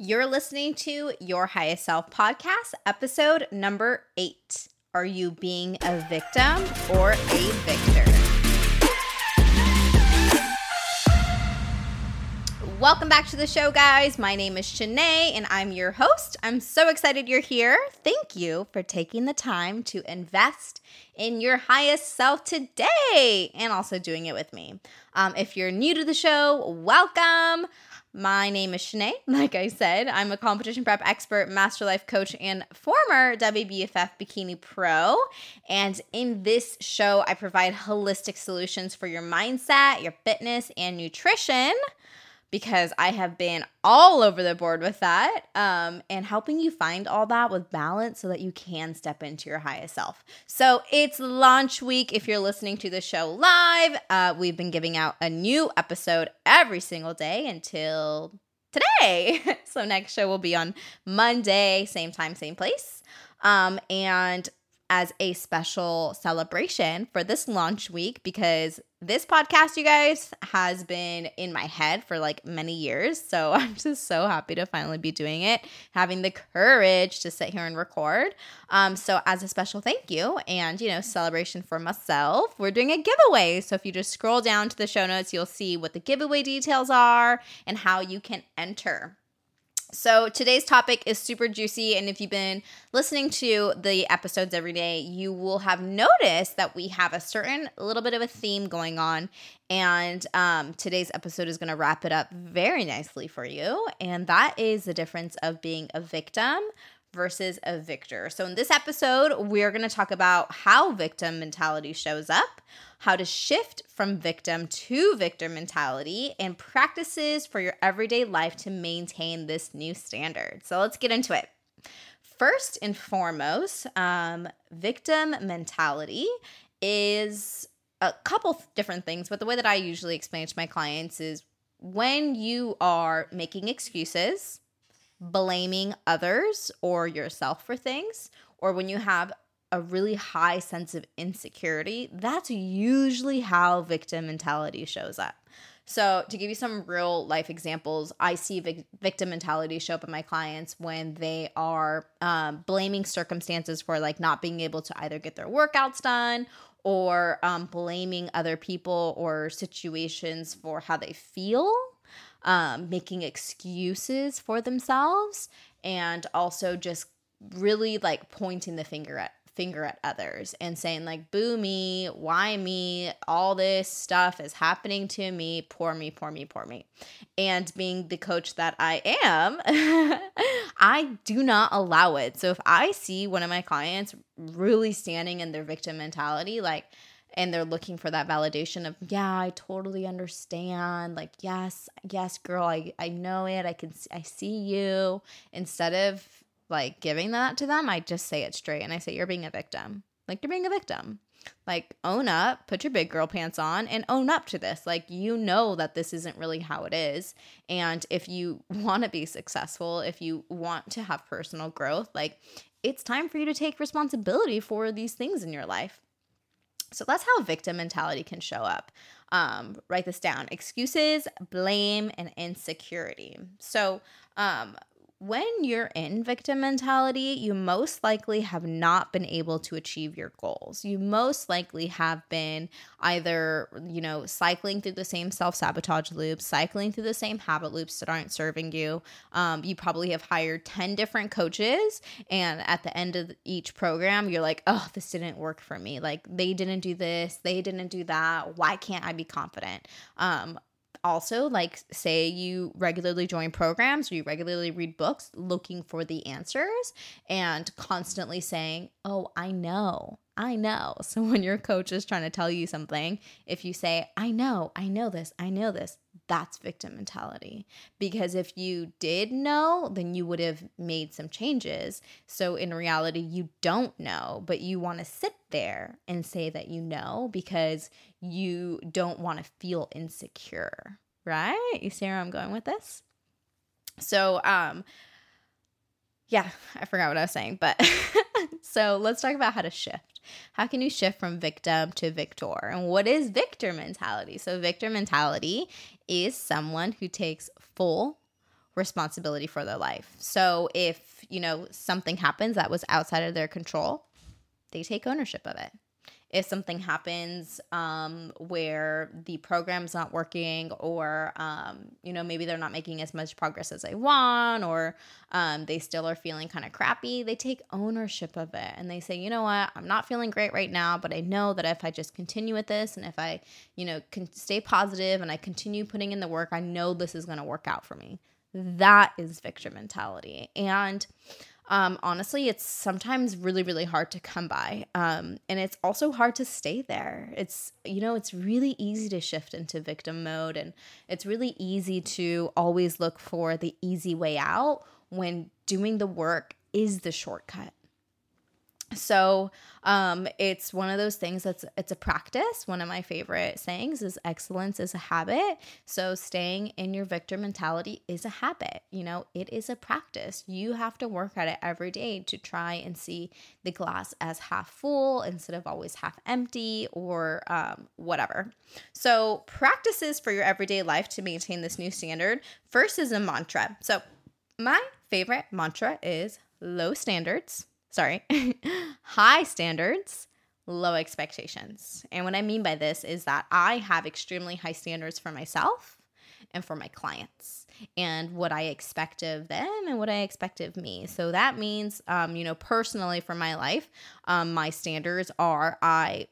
You're listening to Your Highest Self podcast, episode number eight. Are you being a victim or a victor? Welcome back to the show, guys. My name is Shanae and I'm your host. I'm so excited you're here. Thank you for taking the time to invest in your highest self today and also doing it with me. Um, if you're new to the show, welcome. My name is Shanae. Like I said, I'm a competition prep expert, master life coach, and former WBFF Bikini Pro. And in this show, I provide holistic solutions for your mindset, your fitness, and nutrition because I have been all over the board with that um, and helping you find all that with balance so that you can step into your highest self. So it's launch week. If you're listening to the show live, uh, we've been giving out a new episode every single day until today. so next show will be on Monday, same time, same place. Um, and as a special celebration for this launch week because this podcast, you guys, has been in my head for like many years. So I'm just so happy to finally be doing it, having the courage to sit here and record. Um, so as a special thank you and you know celebration for myself, we're doing a giveaway. So if you just scroll down to the show notes, you'll see what the giveaway details are and how you can enter. So today's topic is super juicy, and if you've been listening to the episodes every day, you will have noticed that we have a certain little bit of a theme going on. And um, today's episode is going to wrap it up very nicely for you, and that is the difference of being a victim versus a victor. So, in this episode, we're going to talk about how victim mentality shows up, how to shift from victim to victor mentality, and practices for your everyday life to maintain this new standard. So, let's get into it. First and foremost, um, victim mentality is a couple different things, but the way that I usually explain it to my clients is when you are making excuses, blaming others or yourself for things, or when you have a really high sense of insecurity, that's usually how victim mentality shows up. So, to give you some real life examples, I see vic- victim mentality show up in my clients when they are um, blaming circumstances for like not being able to either get their workouts done or um, blaming other people or situations for how they feel um, making excuses for themselves and also just really like pointing the finger at finger at others and saying like boo me why me? All this stuff is happening to me. Poor me poor me poor me. And being the coach that i am i do not allow it. So if i see one of my clients really standing in their victim mentality like and they're looking for that validation of yeah i totally understand. Like yes yes girl i, I know it. I can i see you. Instead of like giving that to them i just say it straight and i say you're being a victim. Like you're being a victim. Like own up put your big girl pants on and own up to this. Like you know that this isn't really how it is. And if you want to be successful if you want to have personal growth like it's time for you to take responsibility for these things in your life so that's how victim mentality can show up. Um, write this down excuses, blame, and insecurity. So, um, when you're in victim mentality, you most likely have not been able to achieve your goals. You most likely have been either, you know, cycling through the same self sabotage loops, cycling through the same habit loops that aren't serving you. Um, you probably have hired 10 different coaches, and at the end of each program, you're like, oh, this didn't work for me. Like, they didn't do this, they didn't do that. Why can't I be confident? Um, also like say you regularly join programs or you regularly read books looking for the answers and constantly saying oh i know i know so when your coach is trying to tell you something if you say i know i know this i know this that's victim mentality. Because if you did know, then you would have made some changes. So in reality, you don't know, but you want to sit there and say that you know because you don't want to feel insecure, right? You see where I'm going with this? So, um, yeah, I forgot what I was saying, but so let's talk about how to shift. How can you shift from victim to victor? And what is victor mentality? So, victor mentality is someone who takes full responsibility for their life. So if, you know, something happens that was outside of their control, they take ownership of it if something happens um, where the program's not working or um, you know maybe they're not making as much progress as they want or um, they still are feeling kind of crappy they take ownership of it and they say you know what? I'm not feeling great right now but i know that if i just continue with this and if i you know can stay positive and i continue putting in the work i know this is going to work out for me. That is victor mentality. And um, honestly, it's sometimes really, really hard to come by. Um, and it's also hard to stay there. It's, you know, it's really easy to shift into victim mode and it's really easy to always look for the easy way out when doing the work is the shortcut so um, it's one of those things that's it's a practice. One of my favorite sayings is excellence is a habit. So staying in your victor mentality is a habit you know it is a practice. You have to work at it every day to try and see the glass as half full instead of always half empty or um, whatever. So practices for your everyday life to maintain this new standard. First is a mantra. So my favorite mantra is low standards sorry, high standards, low expectations. And what I mean by this is that I have extremely high standards for myself and for my clients and what I expect of them and what I expect of me. So that means, um, you know, personally for my life, um, my standards are I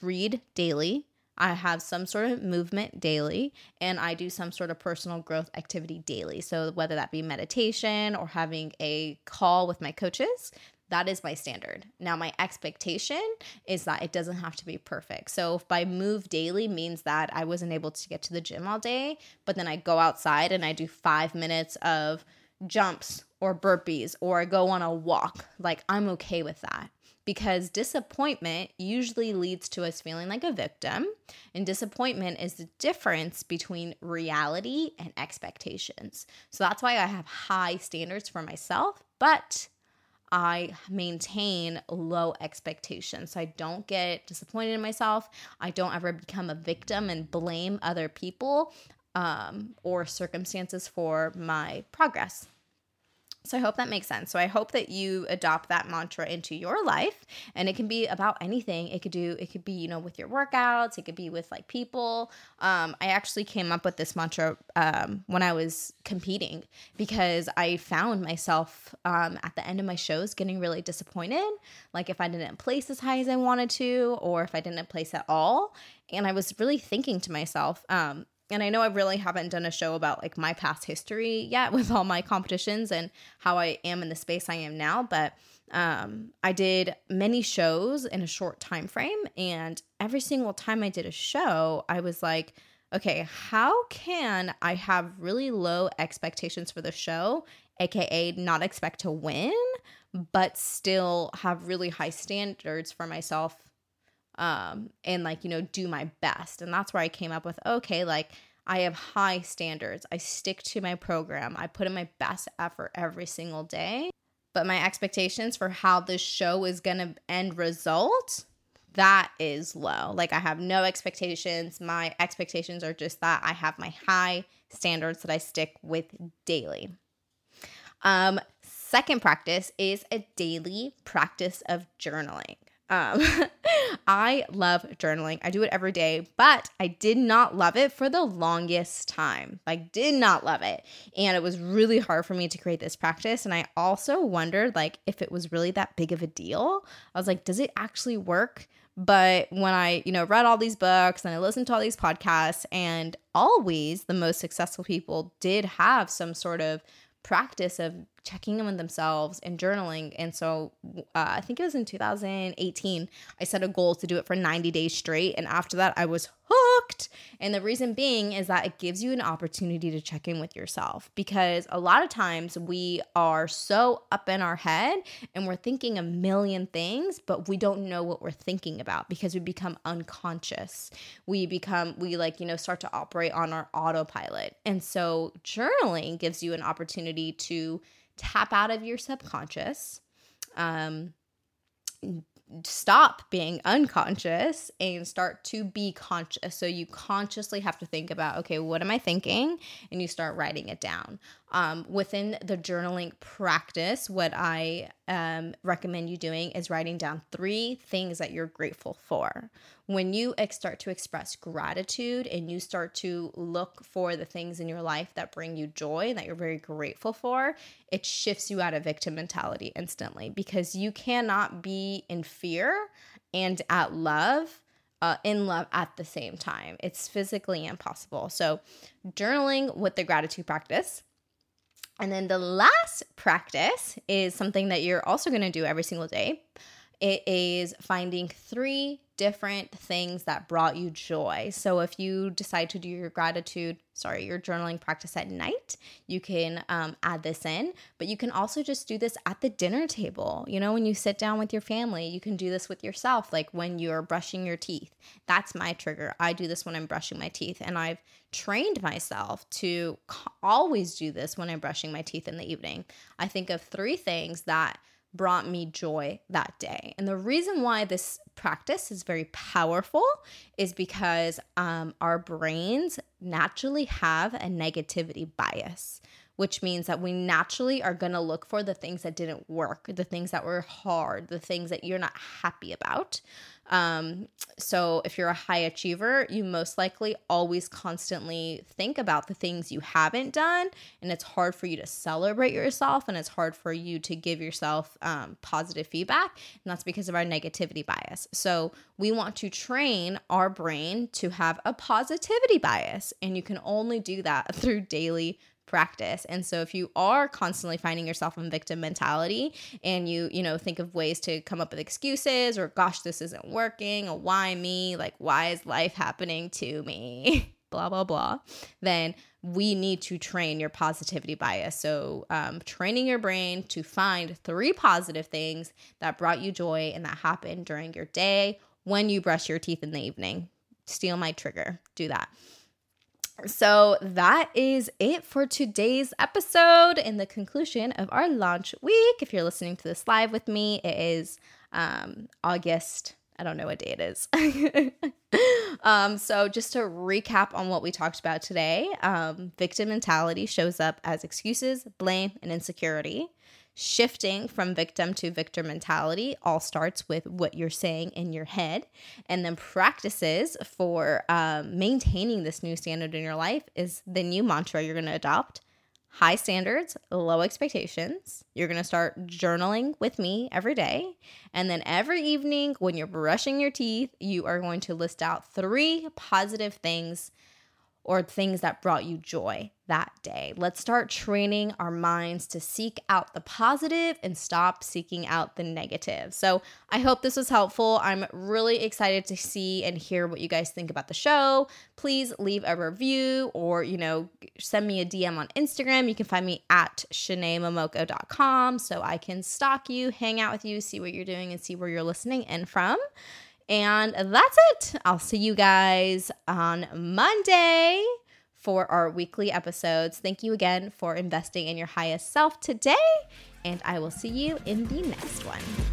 read daily. I have some sort of movement daily and I do some sort of personal growth activity daily. So, whether that be meditation or having a call with my coaches, that is my standard. Now, my expectation is that it doesn't have to be perfect. So, if by move daily means that I wasn't able to get to the gym all day, but then I go outside and I do five minutes of jumps or burpees or I go on a walk, like I'm okay with that. Because disappointment usually leads to us feeling like a victim. And disappointment is the difference between reality and expectations. So that's why I have high standards for myself, but I maintain low expectations. So I don't get disappointed in myself. I don't ever become a victim and blame other people um, or circumstances for my progress. So I hope that makes sense. So I hope that you adopt that mantra into your life and it can be about anything. It could do it could be, you know, with your workouts, it could be with like people. Um I actually came up with this mantra um when I was competing because I found myself um at the end of my shows getting really disappointed, like if I didn't place as high as I wanted to or if I didn't place at all. And I was really thinking to myself, um and I know I really haven't done a show about like my past history yet with all my competitions and how I am in the space I am now, but um, I did many shows in a short time frame, and every single time I did a show, I was like, okay, how can I have really low expectations for the show, aka not expect to win, but still have really high standards for myself um, and like, you know, do my best. And that's where I came up with okay, like I have high standards. I stick to my program. I put in my best effort every single day. But my expectations for how this show is going to end result, that is low. Like I have no expectations. My expectations are just that I have my high standards that I stick with daily. Um, second practice is a daily practice of journaling. Um, I love journaling. I do it every day, but I did not love it for the longest time. Like did not love it. And it was really hard for me to create this practice and I also wondered like if it was really that big of a deal. I was like, does it actually work? But when I, you know, read all these books and I listened to all these podcasts and always the most successful people did have some sort of practice of checking in with themselves and journaling. And so uh, I think it was in 2018, I set a goal to do it for 90 days straight. And after that, I was hooked. And the reason being is that it gives you an opportunity to check in with yourself because a lot of times we are so up in our head and we're thinking a million things, but we don't know what we're thinking about because we become unconscious. We become, we like, you know, start to operate on our autopilot. And so journaling gives you an opportunity to tap out of your subconscious. Um, stop being unconscious and start to be conscious. So you consciously have to think about, okay, what am I thinking? And you start writing it down. Um, within the journaling practice, what I um, recommend you doing is writing down three things that you're grateful for. When you ex- start to express gratitude and you start to look for the things in your life that bring you joy and that you're very grateful for, it shifts you out of victim mentality instantly because you cannot be in fear and at love uh, in love at the same time. It's physically impossible. So, journaling with the gratitude practice. And then the last practice is something that you're also going to do every single day. It is finding three different things that brought you joy. So if you decide to do your gratitude, sorry, your journaling practice at night, you can um, add this in. But you can also just do this at the dinner table. You know, when you sit down with your family, you can do this with yourself, like when you're brushing your teeth. That's my trigger. I do this when I'm brushing my teeth, and I've trained myself to always do this when I'm brushing my teeth in the evening. I think of three things that brought me joy that day. And the reason why this practice is very powerful is because um, our brains naturally have a negativity bias, which means that we naturally are going to look for the things that didn't work, the things that were hard, the things that you're not happy about. Um, so if you're a high achiever, you most likely always constantly think about the things you haven't done, and it's hard for you to celebrate yourself, and it's hard for you to give yourself um, positive feedback, and that's because of our negativity bias. So we want to train our brain to have a positivity bias, and you can only do that through daily practice. And so if you are constantly finding yourself in victim mentality and you, you know, think of ways to come up with excuses or gosh, this isn't working, or why me? Like why is life happening to me? blah blah blah then we need to train your positivity bias so um, training your brain to find three positive things that brought you joy and that happened during your day when you brush your teeth in the evening steal my trigger do that so that is it for today's episode and the conclusion of our launch week. If you're listening to this live with me, it is um, August. I don't know what day it is. um, so, just to recap on what we talked about today, um, victim mentality shows up as excuses, blame, and insecurity shifting from victim to victor mentality all starts with what you're saying in your head. And then practices for um, maintaining this new standard in your life is the new mantra you're going to adopt high standards, low expectations. You're going to start journaling with me every day. And then every evening, when you're brushing your teeth, you are going to list out three positive things or things that brought you joy that day. Let's start training our minds to seek out the positive and stop seeking out the negative. So, I hope this was helpful. I'm really excited to see and hear what you guys think about the show. Please leave a review or, you know, send me a DM on Instagram. You can find me at shanaemomoko.com so I can stalk you, hang out with you, see what you're doing, and see where you're listening in from. And that's it. I'll see you guys on Monday for our weekly episodes. Thank you again for investing in your highest self today, and I will see you in the next one.